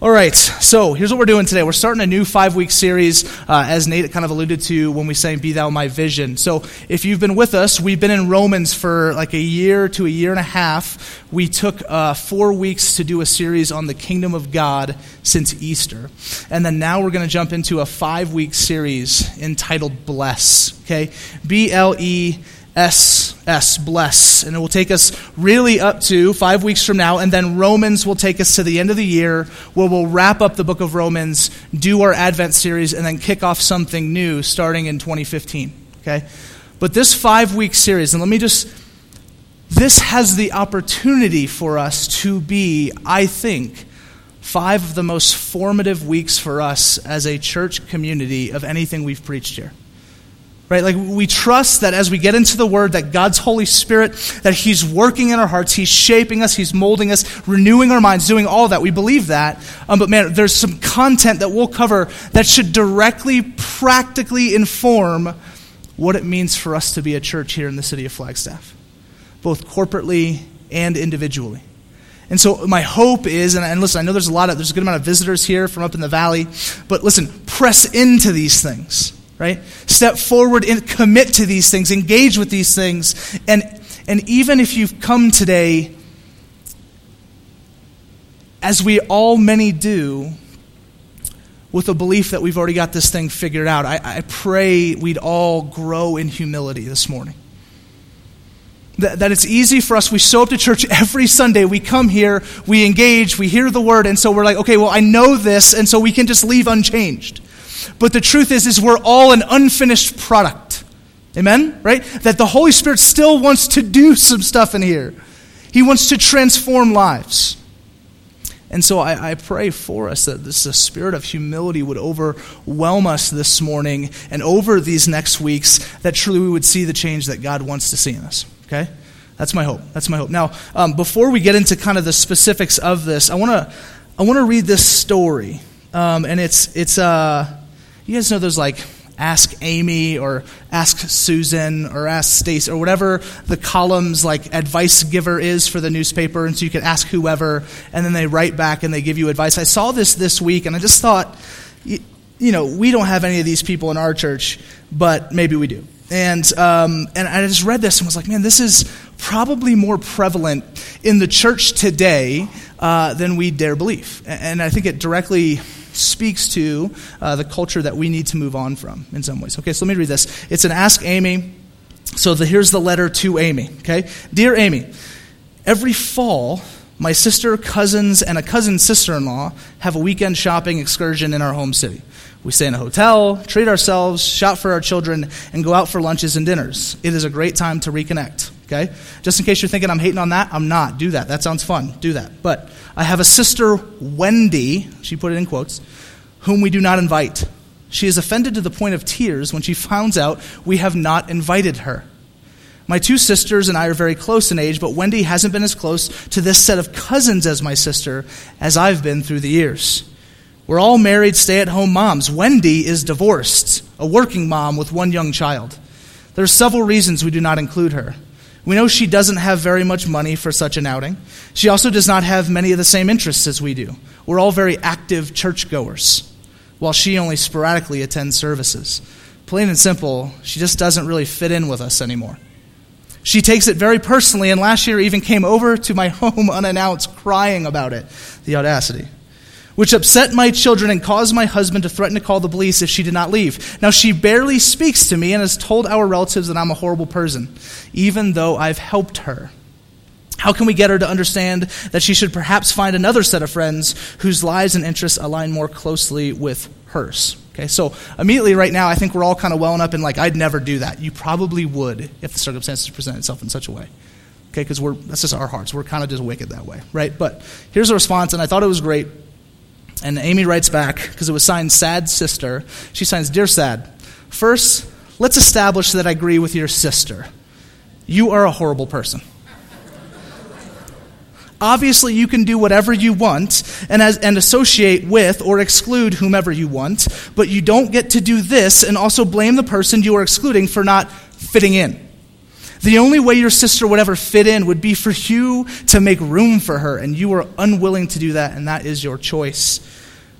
All right, so here's what we're doing today. We're starting a new five week series, uh, as Nate kind of alluded to when we sang Be Thou My Vision. So if you've been with us, we've been in Romans for like a year to a year and a half. We took uh, four weeks to do a series on the kingdom of God since Easter. And then now we're going to jump into a five week series entitled Bless. Okay? B L E S S, S, bless. And it will take us really up to five weeks from now. And then Romans will take us to the end of the year where we'll wrap up the book of Romans, do our Advent series, and then kick off something new starting in 2015. Okay? But this five week series, and let me just, this has the opportunity for us to be, I think, five of the most formative weeks for us as a church community of anything we've preached here. Right? Like we trust that as we get into the word that God's Holy Spirit that he's working in our hearts, he's shaping us, he's molding us, renewing our minds, doing all that. We believe that. Um, but man, there's some content that we'll cover that should directly practically inform what it means for us to be a church here in the city of Flagstaff, both corporately and individually. And so my hope is, and, and, listen, I know there's a lot of, there's a good amount of visitors here from up in the valley, but listen, press into these things right? Step forward and commit to these things, engage with these things. And, and even if you've come today, as we all many do, with a belief that we've already got this thing figured out, I, I pray we'd all grow in humility this morning. That, that it's easy for us. We show up to church every Sunday. We come here, we engage, we hear the word, and so we're like, okay, well, I know this, and so we can just leave unchanged. But the truth is, is we're all an unfinished product. Amen? Right? That the Holy Spirit still wants to do some stuff in here. He wants to transform lives. And so I, I, pray for us that this spirit of humility would overwhelm us this morning and over these next weeks, that truly we would see the change that God wants to see in us. Okay? That's my hope. That's my hope. Now, um, before we get into kind of the specifics of this, I want to I want to read this story, um, and it's it's uh, you guys know those like ask Amy or ask Susan or ask Stace or whatever the columns like advice giver is for the newspaper, and so you can ask whoever, and then they write back and they give you advice. I saw this this week, and I just thought, you, you know, we don't have any of these people in our church, but maybe we do. And um, and I just read this and was like, man, this is probably more prevalent in the church today uh, than we dare believe. And I think it directly speaks to uh, the culture that we need to move on from in some ways. Okay, so let me read this. It's an Ask Amy. So the, here's the letter to Amy. Okay, dear Amy, every fall my sister, cousins, and a cousin sister in law have a weekend shopping excursion in our home city. We stay in a hotel, treat ourselves, shop for our children, and go out for lunches and dinners. It is a great time to reconnect. Okay? Just in case you're thinking I'm hating on that, I'm not. Do that. That sounds fun. Do that. But I have a sister, Wendy, she put it in quotes, whom we do not invite. She is offended to the point of tears when she finds out we have not invited her. My two sisters and I are very close in age, but Wendy hasn't been as close to this set of cousins as my sister as I've been through the years. We're all married, stay at home moms. Wendy is divorced, a working mom with one young child. There are several reasons we do not include her. We know she doesn't have very much money for such an outing. She also does not have many of the same interests as we do. We're all very active churchgoers, while she only sporadically attends services. Plain and simple, she just doesn't really fit in with us anymore. She takes it very personally, and last year even came over to my home unannounced crying about it. The audacity which upset my children and caused my husband to threaten to call the police if she did not leave. Now she barely speaks to me and has told our relatives that I'm a horrible person, even though I've helped her. How can we get her to understand that she should perhaps find another set of friends whose lives and interests align more closely with hers? Okay, so immediately right now, I think we're all kind of welling up and like, I'd never do that. You probably would if the circumstances present itself in such a way. Okay, because we're that's just our hearts. We're kind of just wicked that way, right? But here's a response, and I thought it was great. And Amy writes back, because it was signed Sad Sister. She signs, Dear Sad, first, let's establish that I agree with your sister. You are a horrible person. Obviously, you can do whatever you want and, as, and associate with or exclude whomever you want, but you don't get to do this and also blame the person you are excluding for not fitting in. The only way your sister would ever fit in would be for you to make room for her, and you are unwilling to do that, and that is your choice.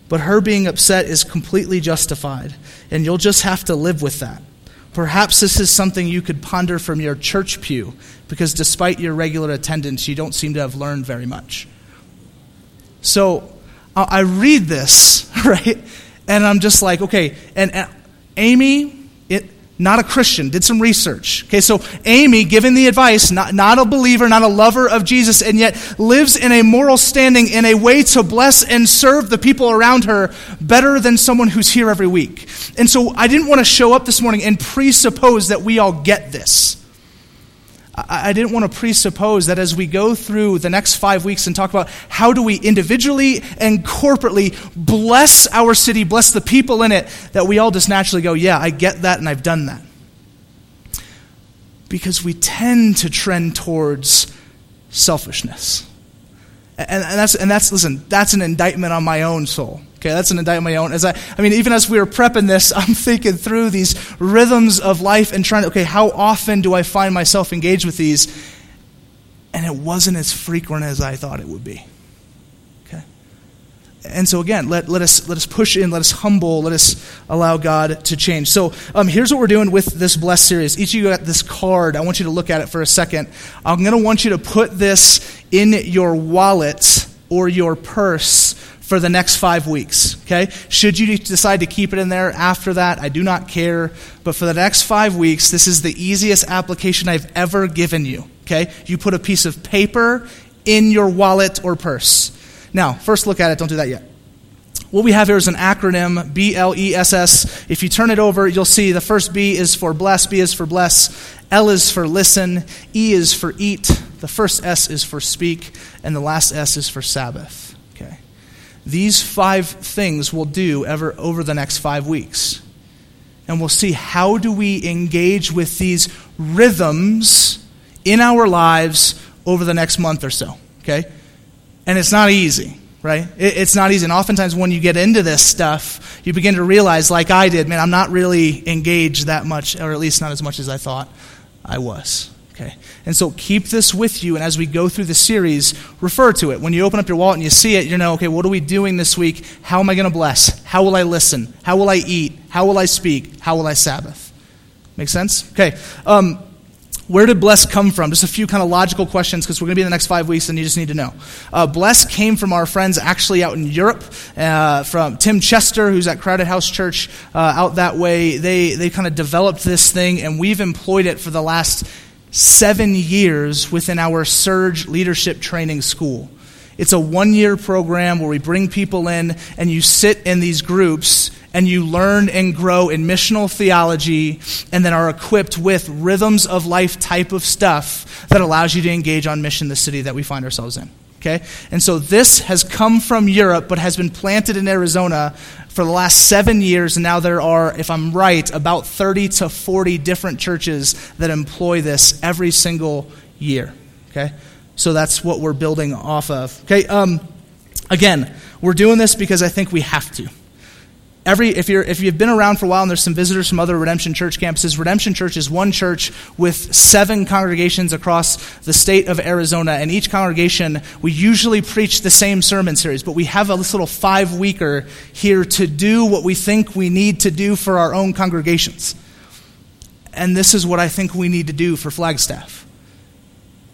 But her being upset is completely justified, and you'll just have to live with that. Perhaps this is something you could ponder from your church pew, because despite your regular attendance, you don't seem to have learned very much. So I read this, right? And I'm just like, okay, and, and Amy, not a Christian, did some research. Okay, so Amy, given the advice, not, not a believer, not a lover of Jesus, and yet lives in a moral standing in a way to bless and serve the people around her better than someone who's here every week. And so I didn't want to show up this morning and presuppose that we all get this. I didn't want to presuppose that as we go through the next five weeks and talk about how do we individually and corporately bless our city, bless the people in it, that we all just naturally go, yeah, I get that and I've done that. Because we tend to trend towards selfishness. And, and, that's, and that's, listen, that's an indictment on my own soul. Okay, that's an indictment of my own. As I, I mean, even as we were prepping this, I'm thinking through these rhythms of life and trying to, okay, how often do I find myself engaged with these? And it wasn't as frequent as I thought it would be. Okay? And so again, let, let, us, let us push in, let us humble, let us allow God to change. So um, here's what we're doing with this Blessed series. Each of you got this card. I want you to look at it for a second. I'm going to want you to put this in your wallet or your purse for the next five weeks. Okay? Should you decide to keep it in there after that, I do not care. But for the next five weeks, this is the easiest application I've ever given you. Okay? You put a piece of paper in your wallet or purse. Now, first look at it. Don't do that yet. What we have here is an acronym, B L E S S. If you turn it over, you'll see the first B is for bless, B is for bless, L is for listen, E is for eat, the first S is for speak, and the last S is for Sabbath. These five things we'll do ever, over the next five weeks. And we'll see how do we engage with these rhythms in our lives over the next month or so. Okay? And it's not easy, right? It's not easy. And oftentimes when you get into this stuff, you begin to realize, like I did, man, I'm not really engaged that much, or at least not as much as I thought I was. Okay. And so keep this with you, and as we go through the series, refer to it. When you open up your wallet and you see it, you know, okay, what are we doing this week? How am I going to bless? How will I listen? How will I eat? How will I speak? How will I Sabbath? Make sense? Okay. Um, where did bless come from? Just a few kind of logical questions because we're going to be in the next five weeks and you just need to know. Uh, bless came from our friends actually out in Europe, uh, from Tim Chester, who's at Crowded House Church uh, out that way. They, they kind of developed this thing and we've employed it for the last seven years within our Surge Leadership Training School. It's a one year program where we bring people in and you sit in these groups and you learn and grow in missional theology and then are equipped with rhythms of life type of stuff that allows you to engage on mission the city that we find ourselves in. Okay? And so this has come from Europe but has been planted in Arizona for the last seven years, and now there are, if I'm right, about 30 to 40 different churches that employ this every single year. Okay? So that's what we're building off of. Okay? Um, again, we're doing this because I think we have to every if you're if you've been around for a while and there's some visitors from other redemption church campuses redemption church is one church with seven congregations across the state of arizona. And each congregation we usually preach the same sermon series but we have a little five weeker here to do what we think we need to do for our own congregations. And this is what i think we need to do for flagstaff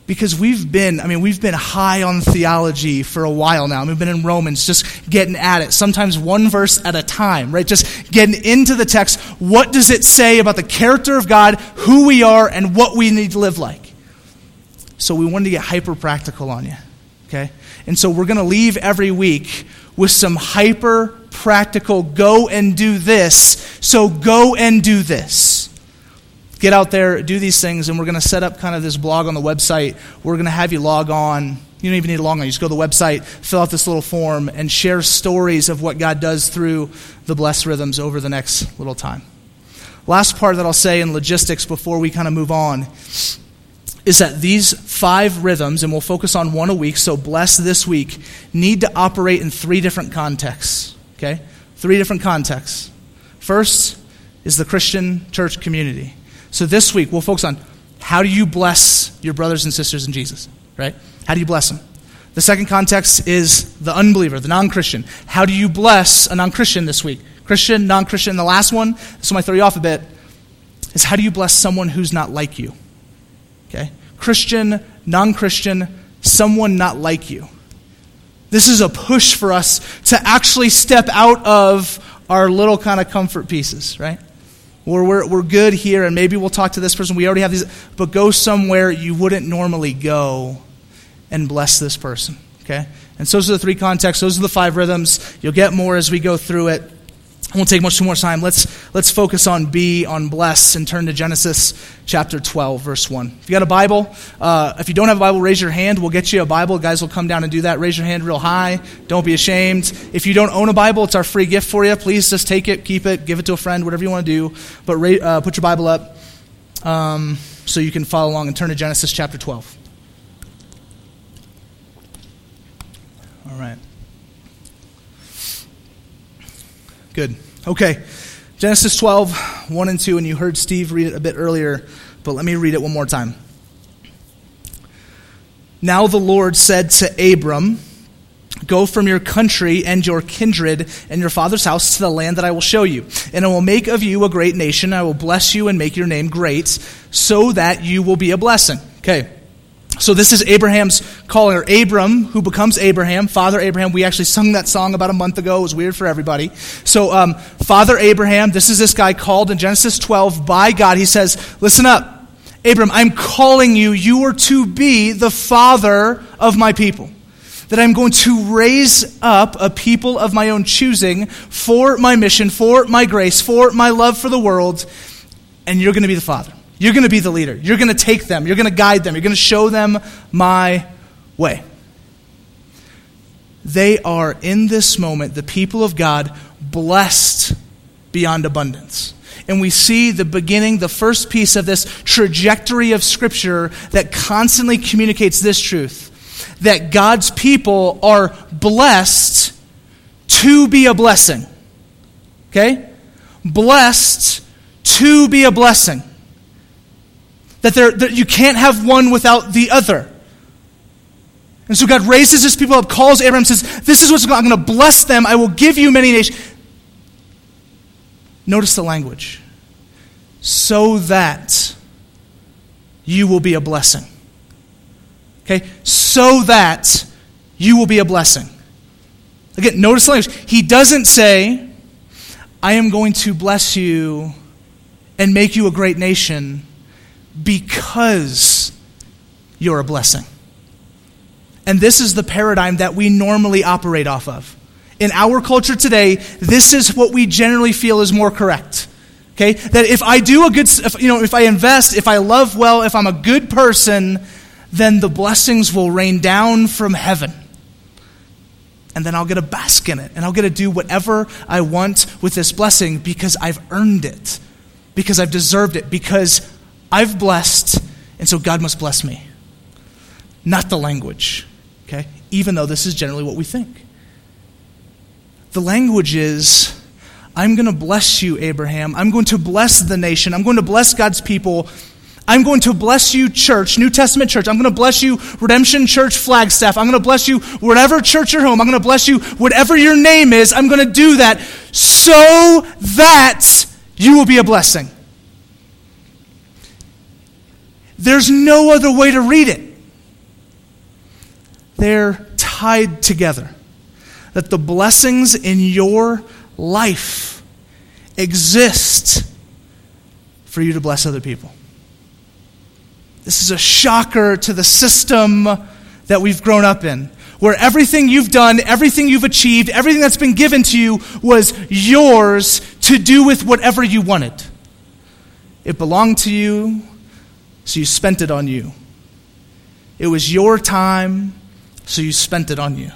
because we've been, I mean, we've been high on theology for a while now. We've been in Romans just getting at it, sometimes one verse at a time, right? Just getting into the text. What does it say about the character of God, who we are, and what we need to live like? So we wanted to get hyper practical on you, okay? And so we're going to leave every week with some hyper practical go and do this. So go and do this get out there, do these things, and we're going to set up kind of this blog on the website. We're going to have you log on. You don't even need to log on. You just go to the website, fill out this little form, and share stories of what God does through the blessed rhythms over the next little time. Last part that I'll say in logistics before we kind of move on is that these five rhythms, and we'll focus on one a week, so bless this week, need to operate in three different contexts. Okay? Three different contexts. First is the Christian church community. So this week, we'll focus on how do you bless your brothers and sisters in Jesus, right? How do you bless them? The second context is the unbeliever, the non Christian. How do you bless a non Christian this week? Christian, non Christian. The last one, this might throw you off a bit, is how do you bless someone who's not like you? Okay? Christian, non Christian, someone not like you. This is a push for us to actually step out of our little kind of comfort pieces, right? Where we're, we're good here, and maybe we'll talk to this person. We already have these, but go somewhere you wouldn't normally go and bless this person, okay? And so those are the three contexts. Those are the five rhythms. You'll get more as we go through it. I won't take much more time. Let's, let's focus on B, on bless, and turn to Genesis chapter 12, verse 1. If you got a Bible, uh, if you don't have a Bible, raise your hand. We'll get you a Bible. Guys will come down and do that. Raise your hand real high. Don't be ashamed. If you don't own a Bible, it's our free gift for you. Please just take it, keep it, give it to a friend, whatever you want to do. But uh, put your Bible up um, so you can follow along and turn to Genesis chapter 12. All right. Good. Okay. Genesis 12, 1 and 2, and you heard Steve read it a bit earlier, but let me read it one more time. Now the Lord said to Abram, Go from your country and your kindred and your father's house to the land that I will show you. And I will make of you a great nation. I will bless you and make your name great, so that you will be a blessing. Okay. So this is Abraham's calling, or Abram, who becomes Abraham, Father Abraham. We actually sung that song about a month ago. It was weird for everybody. So um, Father Abraham, this is this guy called in Genesis 12 by God. He says, listen up, Abram, I'm calling you. You are to be the father of my people. That I'm going to raise up a people of my own choosing for my mission, for my grace, for my love for the world, and you're going to be the father. You're going to be the leader. You're going to take them. You're going to guide them. You're going to show them my way. They are, in this moment, the people of God, blessed beyond abundance. And we see the beginning, the first piece of this trajectory of Scripture that constantly communicates this truth that God's people are blessed to be a blessing. Okay? Blessed to be a blessing. That, that you can't have one without the other. And so God raises his people up, calls Abraham, says, This is what's going I'm going to bless them. I will give you many nations. Notice the language. So that you will be a blessing. Okay? So that you will be a blessing. Again, notice the language. He doesn't say, I am going to bless you and make you a great nation because you're a blessing. And this is the paradigm that we normally operate off of. In our culture today, this is what we generally feel is more correct. Okay? That if I do a good, if, you know, if I invest, if I love well, if I'm a good person, then the blessings will rain down from heaven. And then I'll get a bask in it. And I'll get to do whatever I want with this blessing because I've earned it, because I've deserved it, because I've blessed, and so God must bless me. Not the language, okay? Even though this is generally what we think. The language is I'm going to bless you, Abraham. I'm going to bless the nation. I'm going to bless God's people. I'm going to bless you, church, New Testament church. I'm going to bless you, Redemption Church Flagstaff. I'm going to bless you, whatever church you're home. I'm going to bless you, whatever your name is. I'm going to do that so that you will be a blessing. There's no other way to read it. They're tied together. That the blessings in your life exist for you to bless other people. This is a shocker to the system that we've grown up in, where everything you've done, everything you've achieved, everything that's been given to you was yours to do with whatever you wanted. It belonged to you, so you spent it on you. It was your time, so you spent it on you.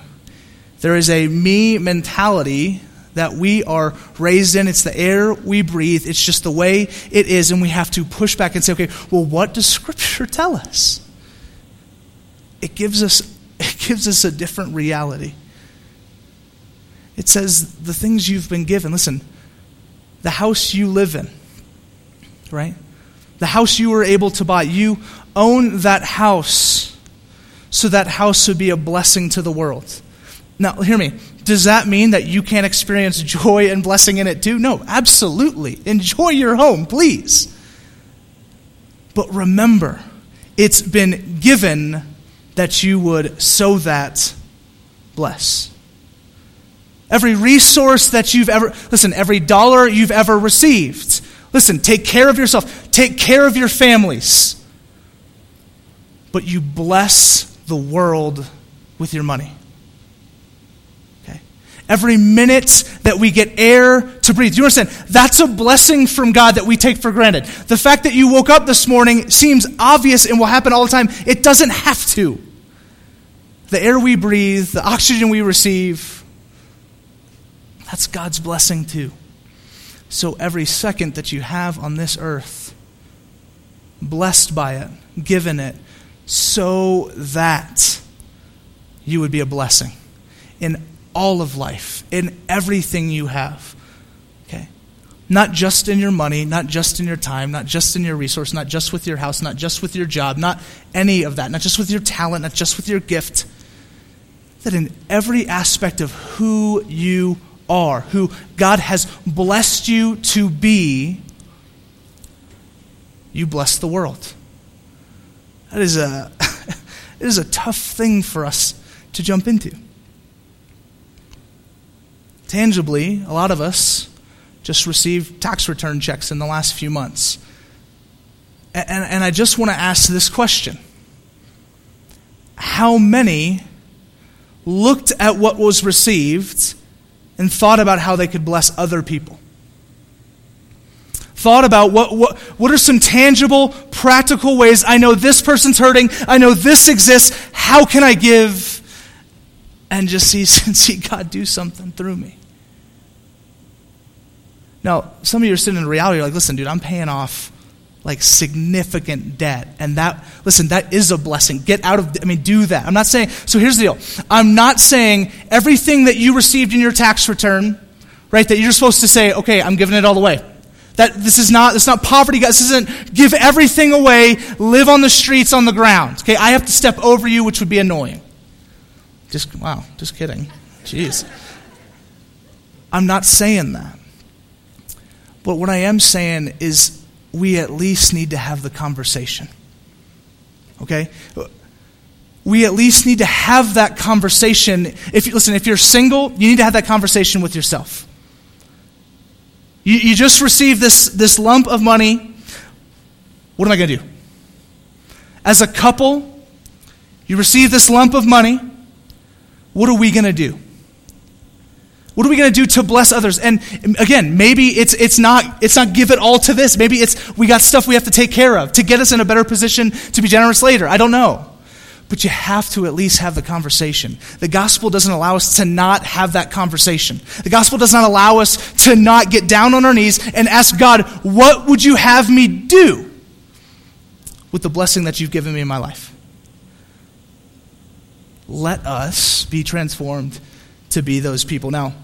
There is a me mentality that we are raised in. It's the air we breathe. It's just the way it is. And we have to push back and say, okay, well, what does Scripture tell us? It gives us, it gives us a different reality. It says the things you've been given. Listen, the house you live in, right? The house you were able to buy, you own that house so that house would be a blessing to the world. Now, hear me. Does that mean that you can't experience joy and blessing in it too? No, absolutely. Enjoy your home, please. But remember, it's been given that you would so that bless. Every resource that you've ever, listen, every dollar you've ever received. Listen, take care of yourself, take care of your families. But you bless the world with your money. Okay? Every minute that we get air to breathe, you understand? That's a blessing from God that we take for granted. The fact that you woke up this morning seems obvious and will happen all the time. It doesn't have to. The air we breathe, the oxygen we receive, that's God's blessing too. So every second that you have on this earth, blessed by it, given it, so that you would be a blessing in all of life, in everything you have. Okay? Not just in your money, not just in your time, not just in your resource, not just with your house, not just with your job, not any of that, not just with your talent, not just with your gift. That in every aspect of who you are, who God has blessed you to be, you bless the world. That is a, it is a tough thing for us to jump into. Tangibly, a lot of us just received tax return checks in the last few months. And, and, and I just want to ask this question How many looked at what was received and thought about how they could bless other people. Thought about what, what, what are some tangible, practical ways I know this person's hurting, I know this exists, how can I give? And just see, see God do something through me. Now, some of you are sitting in reality, you're like, listen, dude, I'm paying off like significant debt. And that, listen, that is a blessing. Get out of, I mean, do that. I'm not saying, so here's the deal. I'm not saying everything that you received in your tax return, right, that you're supposed to say, okay, I'm giving it all away. That this is not, is not poverty. This isn't give everything away, live on the streets on the ground. Okay, I have to step over you, which would be annoying. Just, wow, just kidding. Jeez. I'm not saying that. But what I am saying is we at least need to have the conversation. Okay? We at least need to have that conversation. If you listen, if you're single, you need to have that conversation with yourself. You, you just received this, this lump of money. What am I going to do? As a couple, you receive this lump of money. What are we going to do? What are we going to do to bless others? And um, again, maybe it's, it's, not, it's not give it all to this. Maybe it's we got stuff we have to take care of to get us in a better position to be generous later. I don't know. But you have to at least have the conversation. The gospel doesn't allow us to not have that conversation. The gospel does not allow us to not get down on our knees and ask God, what would you have me do with the blessing that you've given me in my life? Let us be transformed to be those people. Now,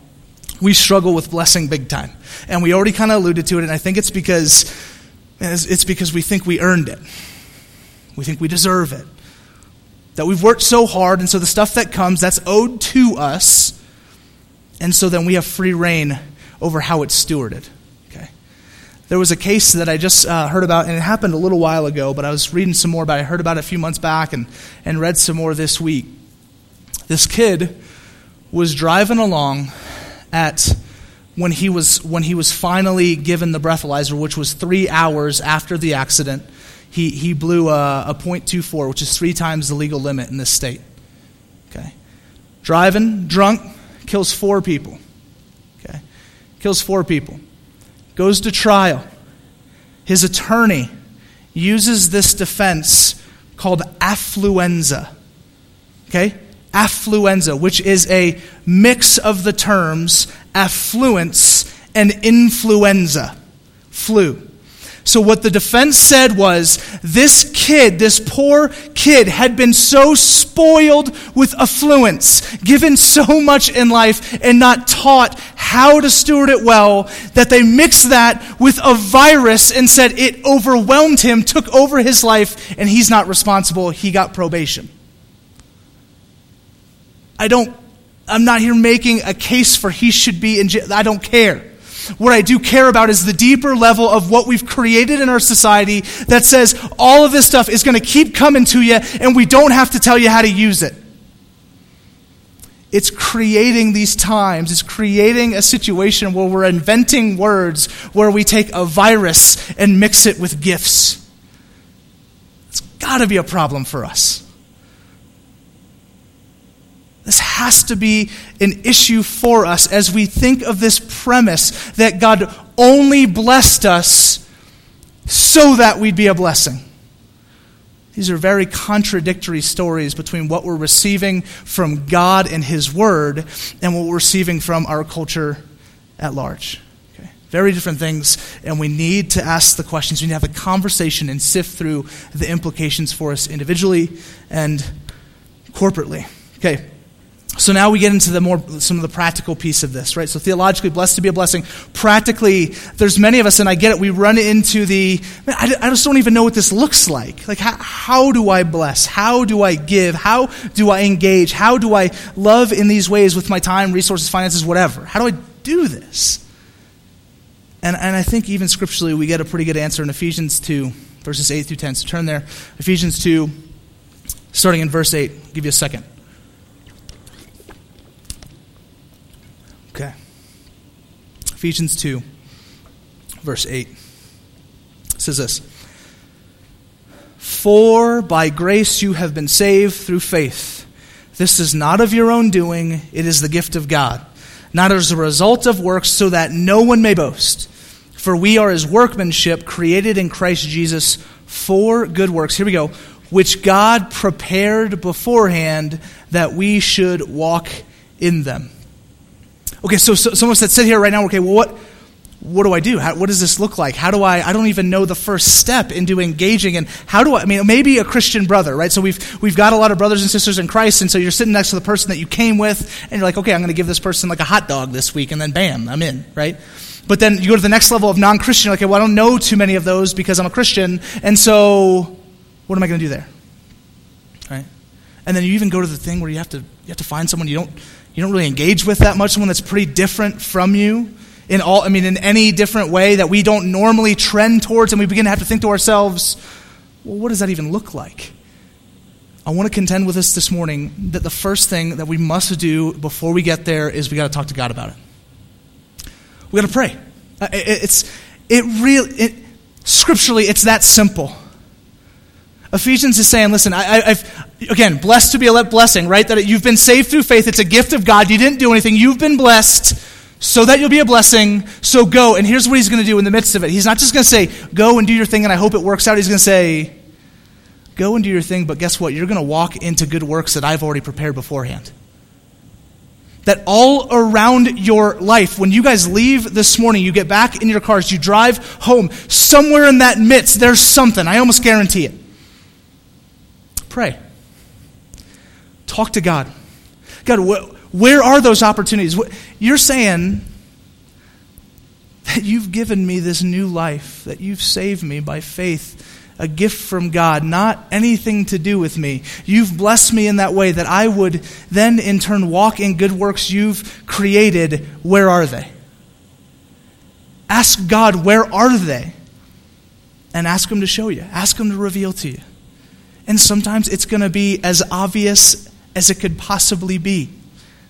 we struggle with blessing big time. And we already kind of alluded to it, and I think it's because it's because we think we earned it. We think we deserve it. That we've worked so hard, and so the stuff that comes, that's owed to us. And so then we have free reign over how it's stewarded. Okay. There was a case that I just uh, heard about, and it happened a little while ago, but I was reading some more about it. I heard about it a few months back and, and read some more this week. This kid was driving along at when he was when he was finally given the breathalyzer, which was three hours after the accident. He he blew a, a .24, which is three times the legal limit in this state. Okay, driving drunk kills four people. Okay, kills four people. Goes to trial. His attorney uses this defense called affluenza. Okay? Affluenza, which is a mix of the terms affluence and influenza, flu. So, what the defense said was this kid, this poor kid, had been so spoiled with affluence, given so much in life, and not taught how to steward it well that they mixed that with a virus and said it overwhelmed him, took over his life, and he's not responsible. He got probation. I don't, I'm not here making a case for he should be in jail. I don't care. What I do care about is the deeper level of what we've created in our society that says all of this stuff is going to keep coming to you and we don't have to tell you how to use it. It's creating these times, it's creating a situation where we're inventing words where we take a virus and mix it with gifts. It's got to be a problem for us. This has to be an issue for us as we think of this premise that God only blessed us so that we'd be a blessing. These are very contradictory stories between what we're receiving from God and His Word and what we're receiving from our culture at large. Okay? Very different things, and we need to ask the questions. We need to have a conversation and sift through the implications for us individually and corporately. Okay. So now we get into the more some of the practical piece of this, right? So theologically, blessed to be a blessing. Practically, there's many of us, and I get it. We run into the man, I, I just don't even know what this looks like. Like, how, how do I bless? How do I give? How do I engage? How do I love in these ways with my time, resources, finances, whatever? How do I do this? And and I think even scripturally, we get a pretty good answer in Ephesians two, verses eight through ten. So turn there, Ephesians two, starting in verse eight. I'll give you a second. Ephesians 2, verse 8 says this For by grace you have been saved through faith. This is not of your own doing, it is the gift of God, not as a result of works, so that no one may boast. For we are his workmanship, created in Christ Jesus for good works. Here we go. Which God prepared beforehand that we should walk in them. Okay, so, so someone said, sit here right now. Okay, well, what, what do I do? How, what does this look like? How do I, I don't even know the first step into engaging. And how do I, I mean, maybe a Christian brother, right? So we've, we've got a lot of brothers and sisters in Christ. And so you're sitting next to the person that you came with and you're like, okay, I'm going to give this person like a hot dog this week. And then bam, I'm in, right? But then you go to the next level of non Christian, like, okay, well, I don't know too many of those because I'm a Christian. And so what am I going to do there? Right? And then you even go to the thing where you have to, you have to find someone you don't, you don't really engage with that much, someone that's pretty different from you in all, I mean, in any different way that we don't normally trend towards, and we begin to have to think to ourselves, well, what does that even look like? I want to contend with us this morning that the first thing that we must do before we get there is we got to talk to God about it. We got to pray. Uh, it's it really it, scripturally it's that simple. Ephesians is saying, listen, I, have again, blessed to be a blessing, right? That you've been saved through faith. It's a gift of God. You didn't do anything. You've been blessed so that you'll be a blessing. So go. And here's what he's going to do in the midst of it. He's not just going to say, go and do your thing and I hope it works out. He's going to say, go and do your thing, but guess what? You're going to walk into good works that I've already prepared beforehand. That all around your life, when you guys leave this morning, you get back in your cars, you drive home, somewhere in that midst, there's something. I almost guarantee it. Pray. Talk to God. God, wh- where are those opportunities? You're saying that you've given me this new life, that you've saved me by faith, a gift from God, not anything to do with me. You've blessed me in that way that I would then in turn walk in good works you've created. Where are they? Ask God, where are they? And ask Him to show you, ask Him to reveal to you. And sometimes it's going to be as obvious as it could possibly be.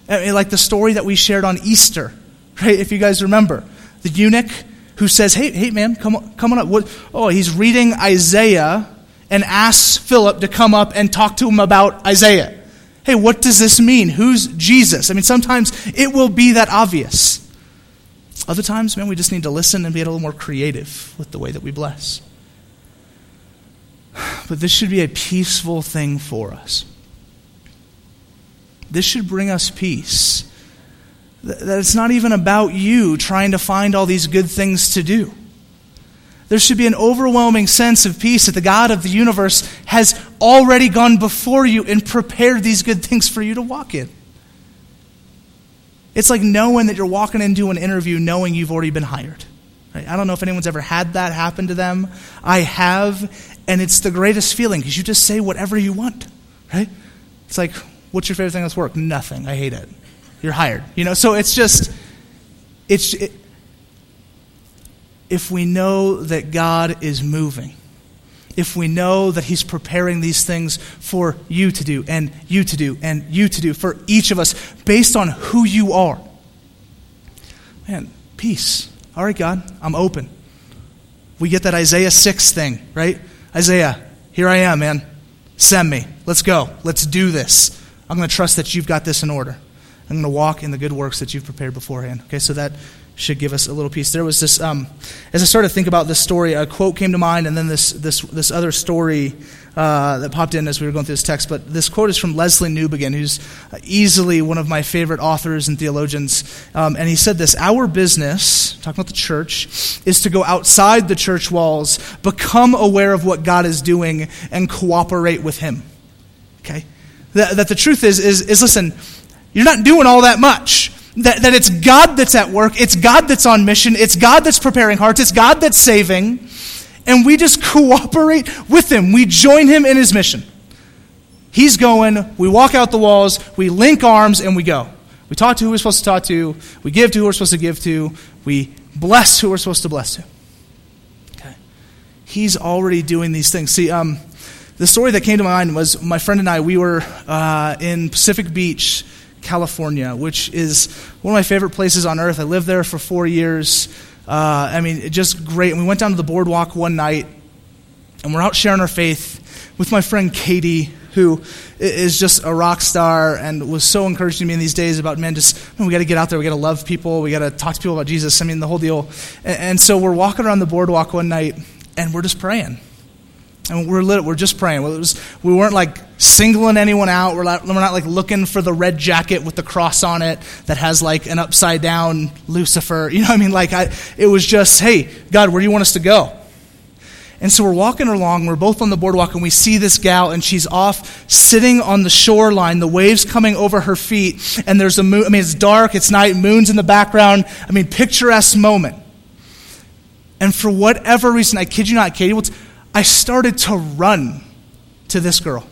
Like the story that we shared on Easter, right? If you guys remember, the eunuch who says, "Hey, hey, man, come on, come on up." What, oh, he's reading Isaiah and asks Philip to come up and talk to him about Isaiah. Hey, what does this mean? Who's Jesus? I mean, sometimes it will be that obvious. Other times, man, we just need to listen and be a little more creative with the way that we bless. But this should be a peaceful thing for us. This should bring us peace. That it's not even about you trying to find all these good things to do. There should be an overwhelming sense of peace that the God of the universe has already gone before you and prepared these good things for you to walk in. It's like knowing that you're walking into an interview knowing you've already been hired. I don't know if anyone's ever had that happen to them. I have, and it's the greatest feeling because you just say whatever you want, right? It's like, what's your favorite thing that's work? Nothing. I hate it. You're hired. You know, so it's just, it's, it, if we know that God is moving, if we know that He's preparing these things for you to do, and you to do, and you to do, for each of us, based on who you are. Man, peace. All right, God, I'm open. We get that Isaiah 6 thing, right? Isaiah, here I am, man. Send me. Let's go. Let's do this. I'm going to trust that you've got this in order. I'm going to walk in the good works that you've prepared beforehand. Okay, so that should give us a little peace. There was this, um, as I started to think about this story, a quote came to mind, and then this, this, this other story uh, that popped in as we were going through this text. But this quote is from Lesslie Newbigin, who's easily one of my favorite authors and theologians. Um, and he said this Our business, talking about the church, is to go outside the church walls, become aware of what God is doing, and cooperate with Him. Okay? That, that the truth is, is, is listen, you're not doing all that much that, that it's God that's at work, it's God that's on mission, it's God that's preparing hearts, it's God that's saving, and we just cooperate with Him. We join Him in His mission. He's going, we walk out the walls, we link arms, and we go. We talk to who we're supposed to talk to, we give to who we're supposed to give to, we bless who we're supposed to bless to. Okay. He's already doing these things. See, um, the story that came to my mind was my friend and I, we were uh, in Pacific Beach California, which is one of my favorite places on earth. I lived there for four years. Uh, I mean, just great. And we went down to the boardwalk one night, and we're out sharing our faith with my friend Katie, who is just a rock star and was so encouraging to me in these days about, man, just, man, we got to get out there. We got to love people. We got to talk to people about Jesus. I mean, the whole deal. And, and so we're walking around the boardwalk one night, and we're just praying. And we're, lit, we're just praying. Was, we weren't like singling anyone out. We're not, we're not like looking for the red jacket with the cross on it that has like an upside down Lucifer. You know what I mean? Like, I, it was just, hey, God, where do you want us to go? And so we're walking along, we're both on the boardwalk, and we see this gal, and she's off sitting on the shoreline, the waves coming over her feet, and there's a moon. I mean, it's dark, it's night, moon's in the background. I mean, picturesque moment. And for whatever reason, I kid you not, Katie, what's I started to run to this girl.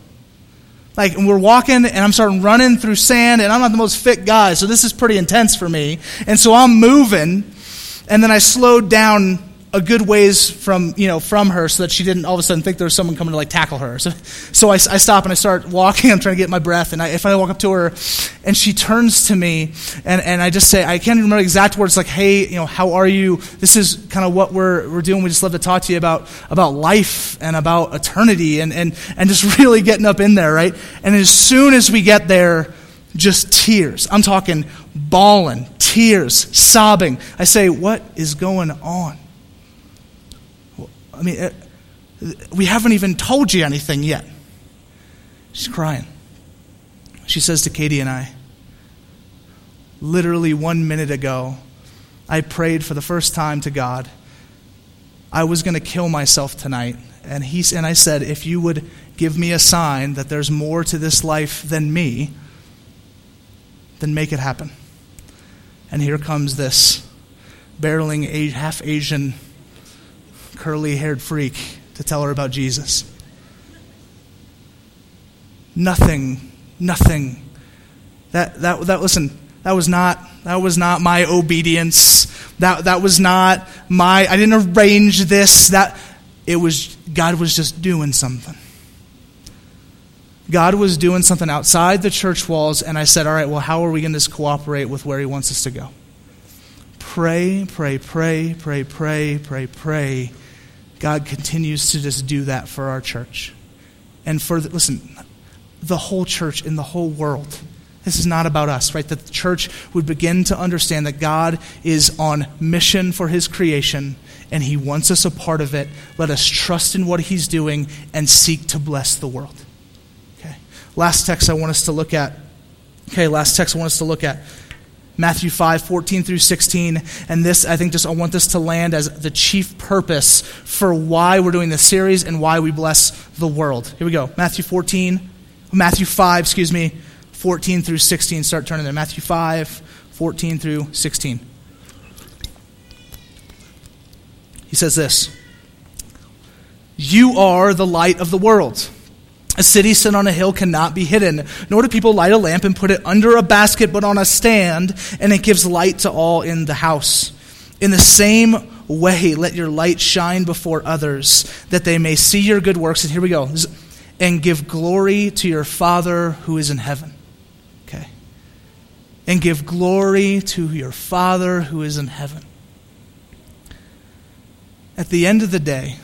Like, we're walking, and I'm starting running through sand, and I'm not the most fit guy, so this is pretty intense for me. And so I'm moving, and then I slowed down a good ways from you know from her so that she didn't all of a sudden think there was someone coming to like tackle her. So, so I, I stop and i start walking. I'm trying to get my breath. And I, if i walk up to her and she turns to me and, and i just say i can't even remember exact words like hey you know how are you? This is kind of what we're, we're doing. We just love to talk to you about about life and about eternity and, and and just really getting up in there right? And as soon as we get there just tears. I'm talking bawling tears sobbing. I say what is going on I mean, uh, we haven't even told you anything yet. She's crying. She says to Katie and I, literally one minute ago, I prayed for the first time to God. I was going to kill myself tonight. And, he, and I said, if you would give me a sign that there's more to this life than me, then make it happen. And here comes this barreling half Asian curly haired freak to tell her about Jesus. Nothing, nothing. That, that, that, listen, that was not, that was not my obedience. That, that was not my, I didn't arrange this. That, it was, God was just doing something. God was doing something outside the church walls, and I said, All right, well, how are we going to cooperate with where He wants us to go? Pray, pray, pray, pray, pray, pray, pray, God continues to just do that for our church. And for, the, listen, the whole church in the whole world. This is not about us, right? That the church would begin to understand that God is on mission for his creation and he wants us a part of it. Let us trust in what he's doing and seek to bless the world. Okay. Last text I want us to look at. Okay, last text I want us to look at Matthew 5, 14 through 16. And this, I think, just I want this to land as the chief purpose for why we're doing this series and why we bless the world. Here we go. Matthew 14, Matthew 5, excuse me, 14 through 16. Start turning there. Matthew 5, 14 through 16. He says this You are the light of the world. A city set on a hill cannot be hidden, nor do people light a lamp and put it under a basket, but on a stand, and it gives light to all in the house. In the same way, let your light shine before others, that they may see your good works. And here we go. And give glory to your Father who is in heaven. Okay. And give glory to your Father who is in heaven. At the end of the day,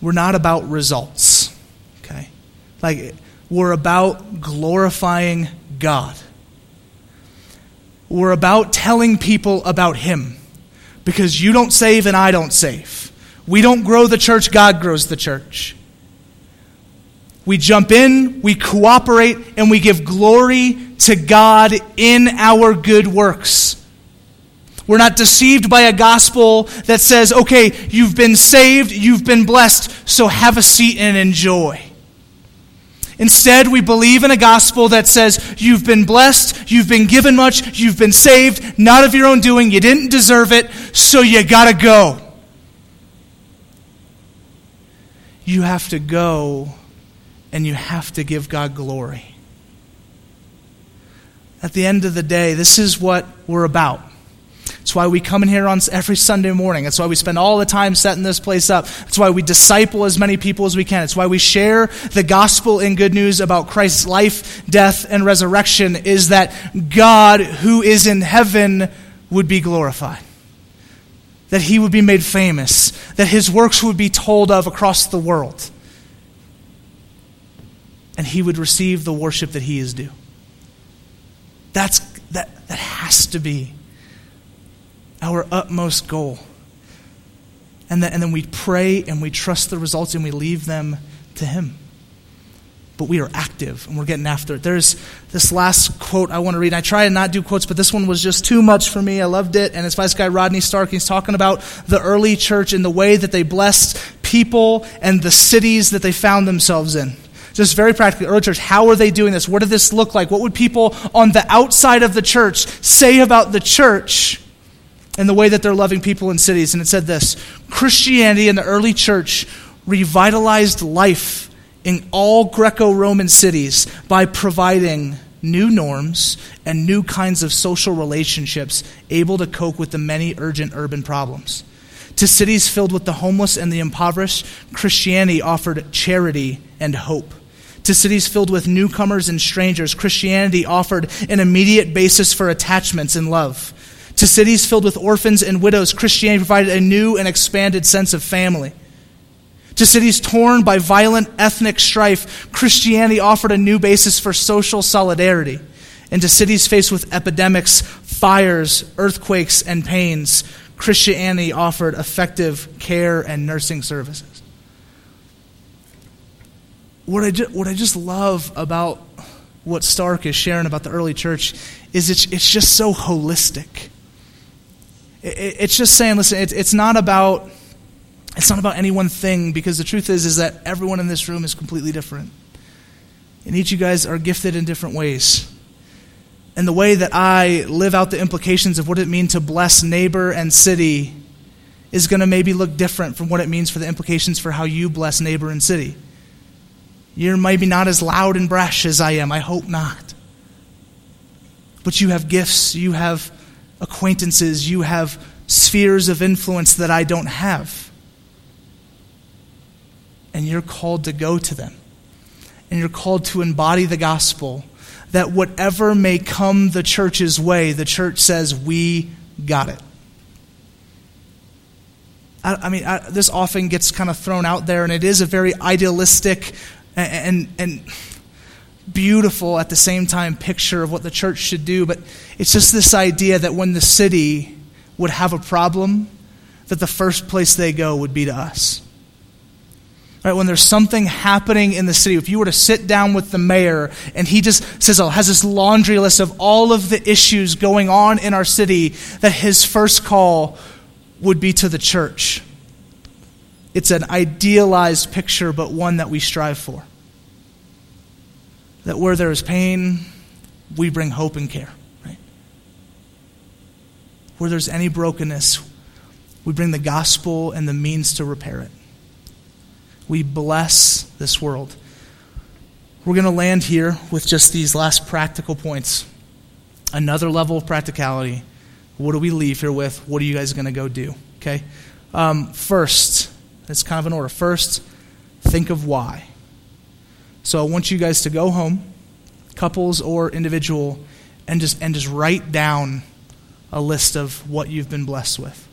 we're not about results. Like, we're about glorifying God. We're about telling people about Him. Because you don't save and I don't save. We don't grow the church, God grows the church. We jump in, we cooperate, and we give glory to God in our good works. We're not deceived by a gospel that says, okay, you've been saved, you've been blessed, so have a seat and enjoy. Instead, we believe in a gospel that says, you've been blessed, you've been given much, you've been saved, not of your own doing, you didn't deserve it, so you gotta go. You have to go and you have to give God glory. At the end of the day, this is what we're about. That's why we come in here on every Sunday morning. That's why we spend all the time setting this place up. That's why we disciple as many people as we can. It's why we share the gospel and good news about Christ's life, death, and resurrection is that God who is in heaven would be glorified. That he would be made famous. That his works would be told of across the world. And he would receive the worship that he is due. That's, that, that has to be our utmost goal. And, then and then we pray and we trust the results and we leave them to Him. But we are active and we're getting after it. There's this last quote I want to read. I try to not do quotes, but this one was just too much for me. I loved it. And it's by this guy, Rodney Stark. He's talking about the early church and the way that they blessed people and the cities that they found themselves in just very practically, early church, how are they doing this? What did this look like? What would people on the outside of the church say about the church and the way that they're loving people in cities. And it said this Christianity in the early church revitalized life in all Greco Roman cities by providing new norms and new kinds of social relationships able to cope with the many urgent urban problems. To cities filled with the homeless and the impoverished, Christianity offered charity and hope. To cities filled with newcomers and strangers, Christianity offered an immediate basis for attachments and love. To cities filled with orphans and widows, Christianity provided a new and expanded sense of family. To cities torn by violent ethnic strife, Christianity offered a new basis for social solidarity. And to cities faced with epidemics, fires, earthquakes, and pains, Christianity offered effective care and nursing services. What I, ju- what I just love about what Stark is sharing about the early church is it's, it's just so holistic. It's just saying, listen, it's not about it's not about any one thing because the truth is is that everyone in this room is completely different. And each of you guys are gifted in different ways. And the way that I live out the implications of what it means to bless neighbor and city is going to maybe look different from what it means for the implications for how you bless neighbor and city. You're maybe not as loud and brash as I am. I hope not. But you have gifts, you have acquaintances, you have spheres of influence that I don't have. And you're called to go to them. And you're called to embody the gospel that whatever may come the church's way, the church says, We got it. I, I mean, I, this often gets kind of thrown out there, and it is a very idealistic and, and, and beautiful at the same time picture of what the church should do, but it's just this idea that when the city would have a problem, that the first place they go would be to us. Right, when there's something happening in the city, if you were to sit down with the mayor and he just says, oh, has this laundry list of all of the issues going on in our city, that his first call would be to the church. It's an idealized picture, but one that we strive for that where there is pain, we bring hope and care. Right? where there's any brokenness, we bring the gospel and the means to repair it. We bless this world. We're going to land here with just these last practical points. Another level of practicality. What do we leave here with? What are you guys going to go do? Okay? Um, first, it's kind of an order. First, think of why. So I want you guys to go home, couples or individual, and just and just write down a list of what you've been blessed with.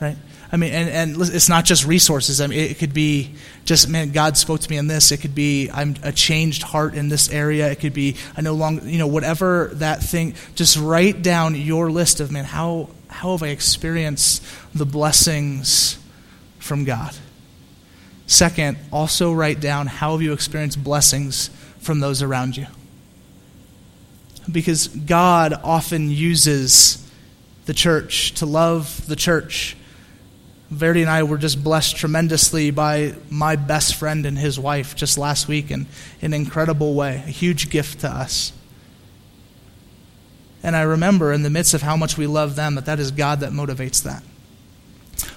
Right? I mean, and, and it's not just resources. I mean, it could be just, man, God spoke to me in this. It could be, I'm a changed heart in this area. It could be, I no longer, you know, whatever that thing. Just write down your list of, man, how, how have I experienced the blessings from God? Second, also write down how have you experienced blessings from those around you? Because God often uses the church to love the church Verdi and I were just blessed tremendously by my best friend and his wife just last week in, in an incredible way, a huge gift to us. And I remember in the midst of how much we love them that that is God that motivates that.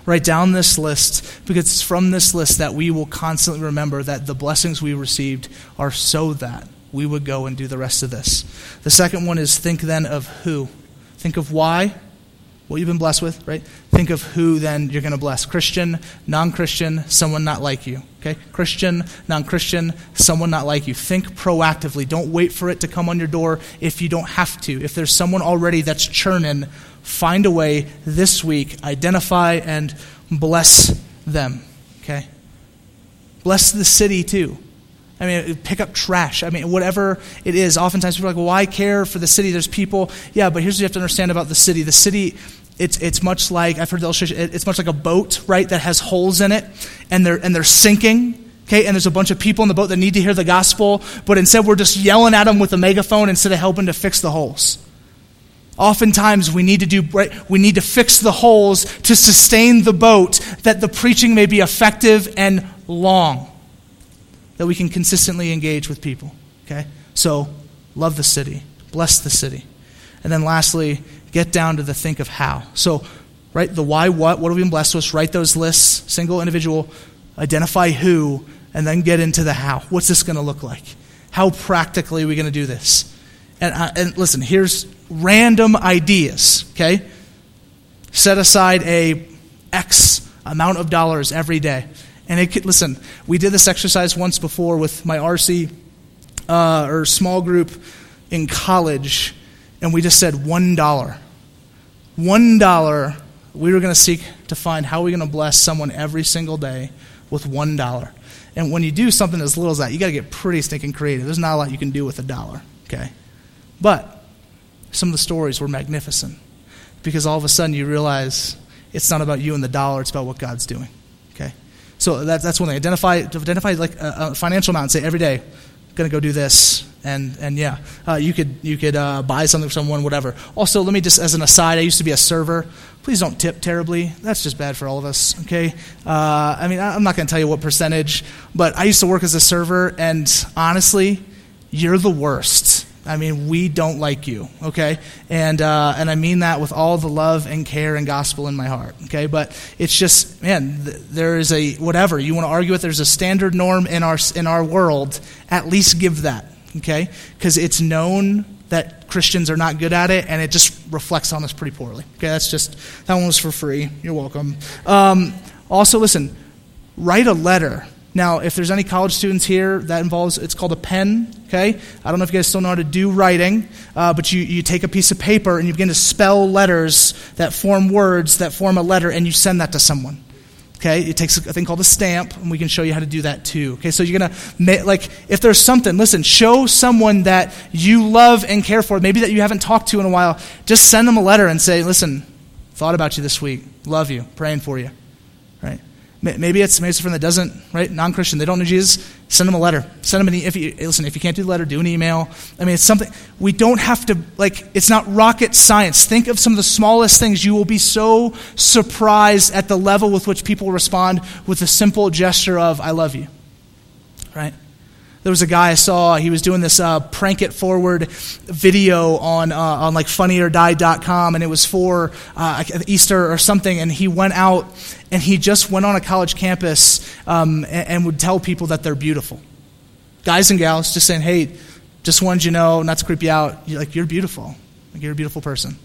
Write down this list because it's from this list that we will constantly remember that the blessings we received are so that we would go and do the rest of this. The second one is think then of who. Think of why what you've been blessed with, right? Think of who then you're going to bless. Christian, non Christian, someone not like you. Okay? Christian, non Christian, someone not like you. Think proactively. Don't wait for it to come on your door if you don't have to. If there's someone already that's churning, find a way this week, identify and bless them. Okay? Bless the city too. I mean, pick up trash. I mean, whatever it is. Oftentimes people are like, well, why care for the city? There's people. Yeah, but here's what you have to understand about the city. The city it's, it's much like, I've heard the illustration, it's much like a boat, right, that has holes in it, and they're, and they're sinking, okay, and there's a bunch of people in the boat that need to hear the gospel, but instead we're just yelling at them with a megaphone instead of helping to fix the holes. Oftentimes we need to do, right, we need to fix the holes to sustain the boat that the preaching may be effective and long, that we can consistently engage with people, okay? So, love the city, bless the city. And then lastly, get down to the think of how. So, right, the why, what, what have we been blessed with? Write those lists, single, individual, identify who, and then get into the how. What's this going to look like? How practically are we going to do this? And, uh, and listen, here's random ideas, okay? Set aside a X amount of dollars every day. And it could, listen, we did this exercise once before with my RC uh, or small group in college and we just said $1. $1. We were going to seek to find how we're going to bless someone every single day with $1. And when you do something as little as that, you got to get pretty stinking creative. There's not a lot you can do with a dollar, okay? But some of the stories were magnificent because all of a sudden you realize it's not about you and the dollar, it's about what God's doing, okay? So that, that's one thing. Identify, identify like a, a financial amount and say every day, I'm going to go do this and and yeah, uh, you could you could uh, buy something from someone, whatever. Also, let me just as an aside, I used to be a server. Please don't tip terribly. That's just bad for all of us. Okay. Uh, I mean, I'm not going to tell you what percentage, but I used to work as a server, and honestly, you're the worst. I mean, we don't like you, okay? And, uh, and I mean that with all the love and care and gospel in my heart, okay? But it's just, man, th- there is a, whatever, you want to argue with, there's a standard norm in our, in our world. At least give that, okay? Because it's known that Christians are not good at it, and it just reflects on us pretty poorly. Okay, that's just, that one was for free. You're welcome. Um, also, listen, write a letter. Now, if there's any college students here, that involves, it's called a pen, okay? I don't know if you guys still know how to do writing, uh, but you, you take a piece of paper and you begin to spell letters that form words that form a letter, and you send that to someone. Okay, it takes a thing called a stamp, and we can show you how to do that too. Okay, so you're gonna like if there's something, listen, show someone that you love and care for, maybe that you haven't talked to in a while. Just send them a letter and say, "Listen, thought about you this week, love you, praying for you." Maybe it's maybe it's a friend that doesn't, right? Non-Christian, they don't know Jesus. Send them a letter. Send them an. E- if you listen, if you can't do the letter, do an email. I mean, it's something we don't have to like. It's not rocket science. Think of some of the smallest things. You will be so surprised at the level with which people respond with a simple gesture of "I love you," right? There was a guy I saw, he was doing this uh, prank it forward video on, uh, on like funnyordie.com, and it was for uh, Easter or something, and he went out and he just went on a college campus um, and, and would tell people that they're beautiful. Guys and gals, just saying, hey, just wanted you to know, not to creep you out, you're, like, you're beautiful. Like, you're a beautiful person.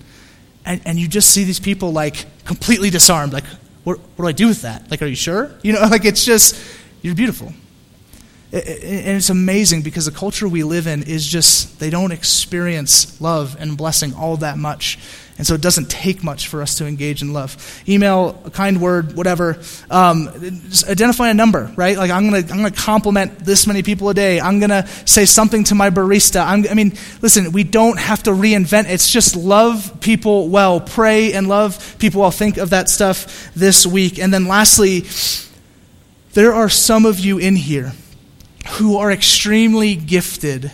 And, and you just see these people, like, completely disarmed. Like, what, what do I do with that? Like, are you sure? You know, like, it's just, you're beautiful. And it's amazing because the culture we live in is just, they don't experience love and blessing all that much. And so it doesn't take much for us to engage in love. Email, a kind word, whatever. Um, identify a number, right? Like I'm going to I'm gonna compliment this many people a day. I'm going to say something to my barista. I'm, I mean, listen, we don't have to reinvent. It's just love people well. Pray and love people well. Think of that stuff this week. And then lastly, there are some of you in here who are extremely gifted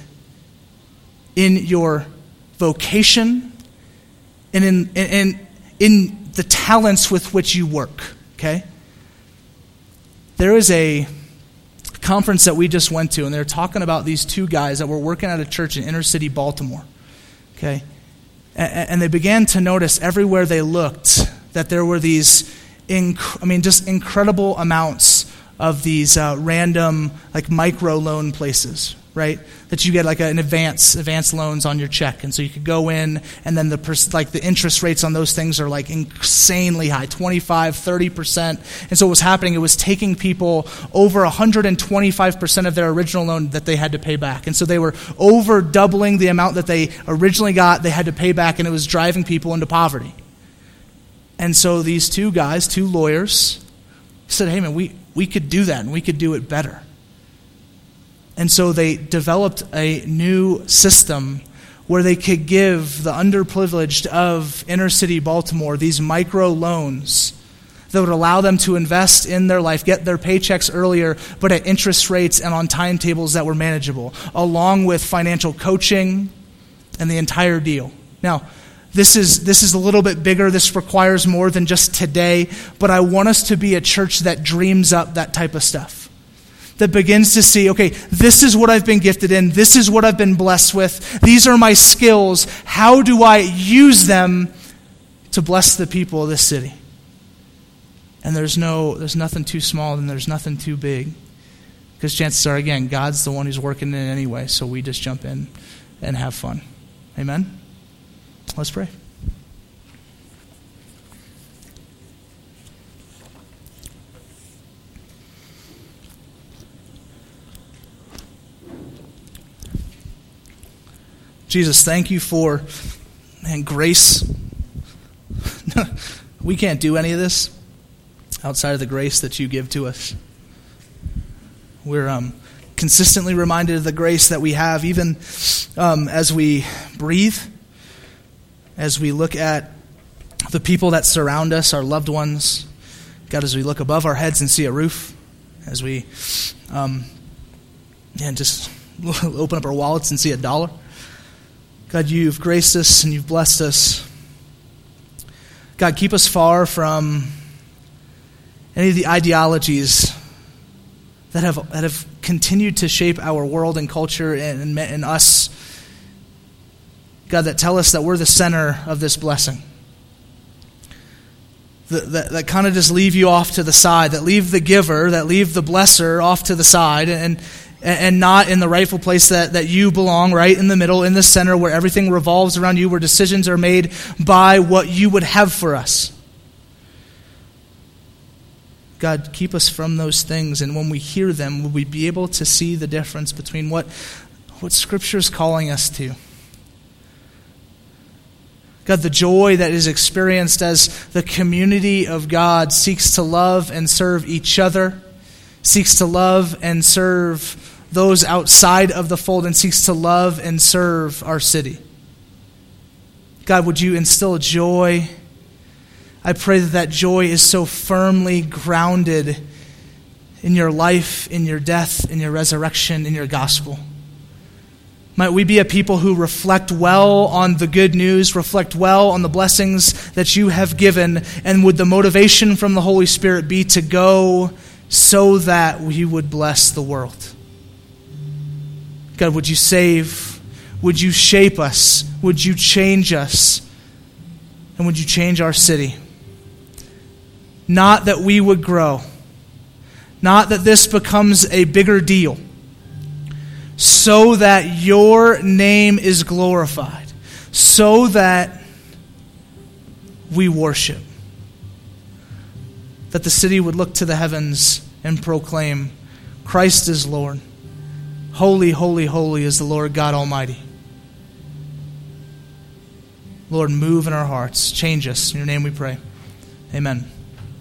in your vocation and in, in, in the talents with which you work, okay? There is a conference that we just went to, and they're talking about these two guys that were working at a church in inner city Baltimore, okay? And, they began to notice everywhere they looked that there were these, inc- I mean, just incredible amounts of these uh, random like micro loan places right? That you get like an advance advance loans on your check. And so you could go in and then the pers- like the interest rates on those things are like insanely high 25 30% and so what was happening it was taking people over 125% of their original loan that they had to pay back. And so they were over doubling the amount that they originally got they had to pay back and it was driving people into poverty. And so these two guys two lawyers said hey man we we could do that and we could do it better. And so they developed a new system where they could give the underprivileged of inner city Baltimore these micro loans that would allow them to invest in their life, get their paychecks earlier, but at interest rates and on timetables that were manageable, along with financial coaching and the entire deal. Now, this is, this is a little bit bigger. This requires more than just today. But I want us to be a church that dreams up that type of stuff. That begins to see, okay, this is what I've been gifted in. This is what I've been blessed with. These are my skills. How do I use them to bless the people of this city? And there's no, there's nothing too small and there's nothing too big. Because chances are, again, God's the one who's working in anyway, so we just jump in and have fun. Amen? Let's pray. Jesus, thank you for and grace. we can't do any of this outside of the grace that you give to us. We're um, consistently reminded of the grace that we have, even um, as we breathe as we look at the people that surround us, our loved ones. God, as we look above our heads and see a roof, as we um, and just open up our wallets and see a dollar. God, you've graced us and you've blessed us. God, keep us far from any of the ideologies that have, that have continued to shape our world and culture and, and, and us God, that tell us that we're the center of this blessing. That, that, that kind of just leave you off to the side, that leave the giver, that leave the blesser off to the side, and, and not in the rightful place that, that you belong, right in the middle, in the center, where everything revolves around you, where decisions are made by what you would have for us. God, keep us from those things, and when we hear them, will we be able to see the difference between what, what Scripture is calling us to? God, the joy that is experienced as the community of God seeks to love and serve each other, seeks to love and serve those outside of the fold, and seeks to love and serve our city. God, would you instill joy? I pray that that joy is so firmly grounded in your life, in your death, in your resurrection, in your gospel. Might we be a people who reflect well on the good news, reflect well on the blessings that you have given, and would the motivation from the Holy Spirit be to go so that we would bless the world? God, would you save? Would you shape us? Would you change us? And would you change our city? Not that we would grow, not that this becomes a bigger deal, so that your name is glorified, so that we worship. That the city would look to the heavens and proclaim, Christ is Lord. Holy, holy, holy is the Lord God Almighty. Lord, move in our hearts. Change us. In your name we pray. Amen.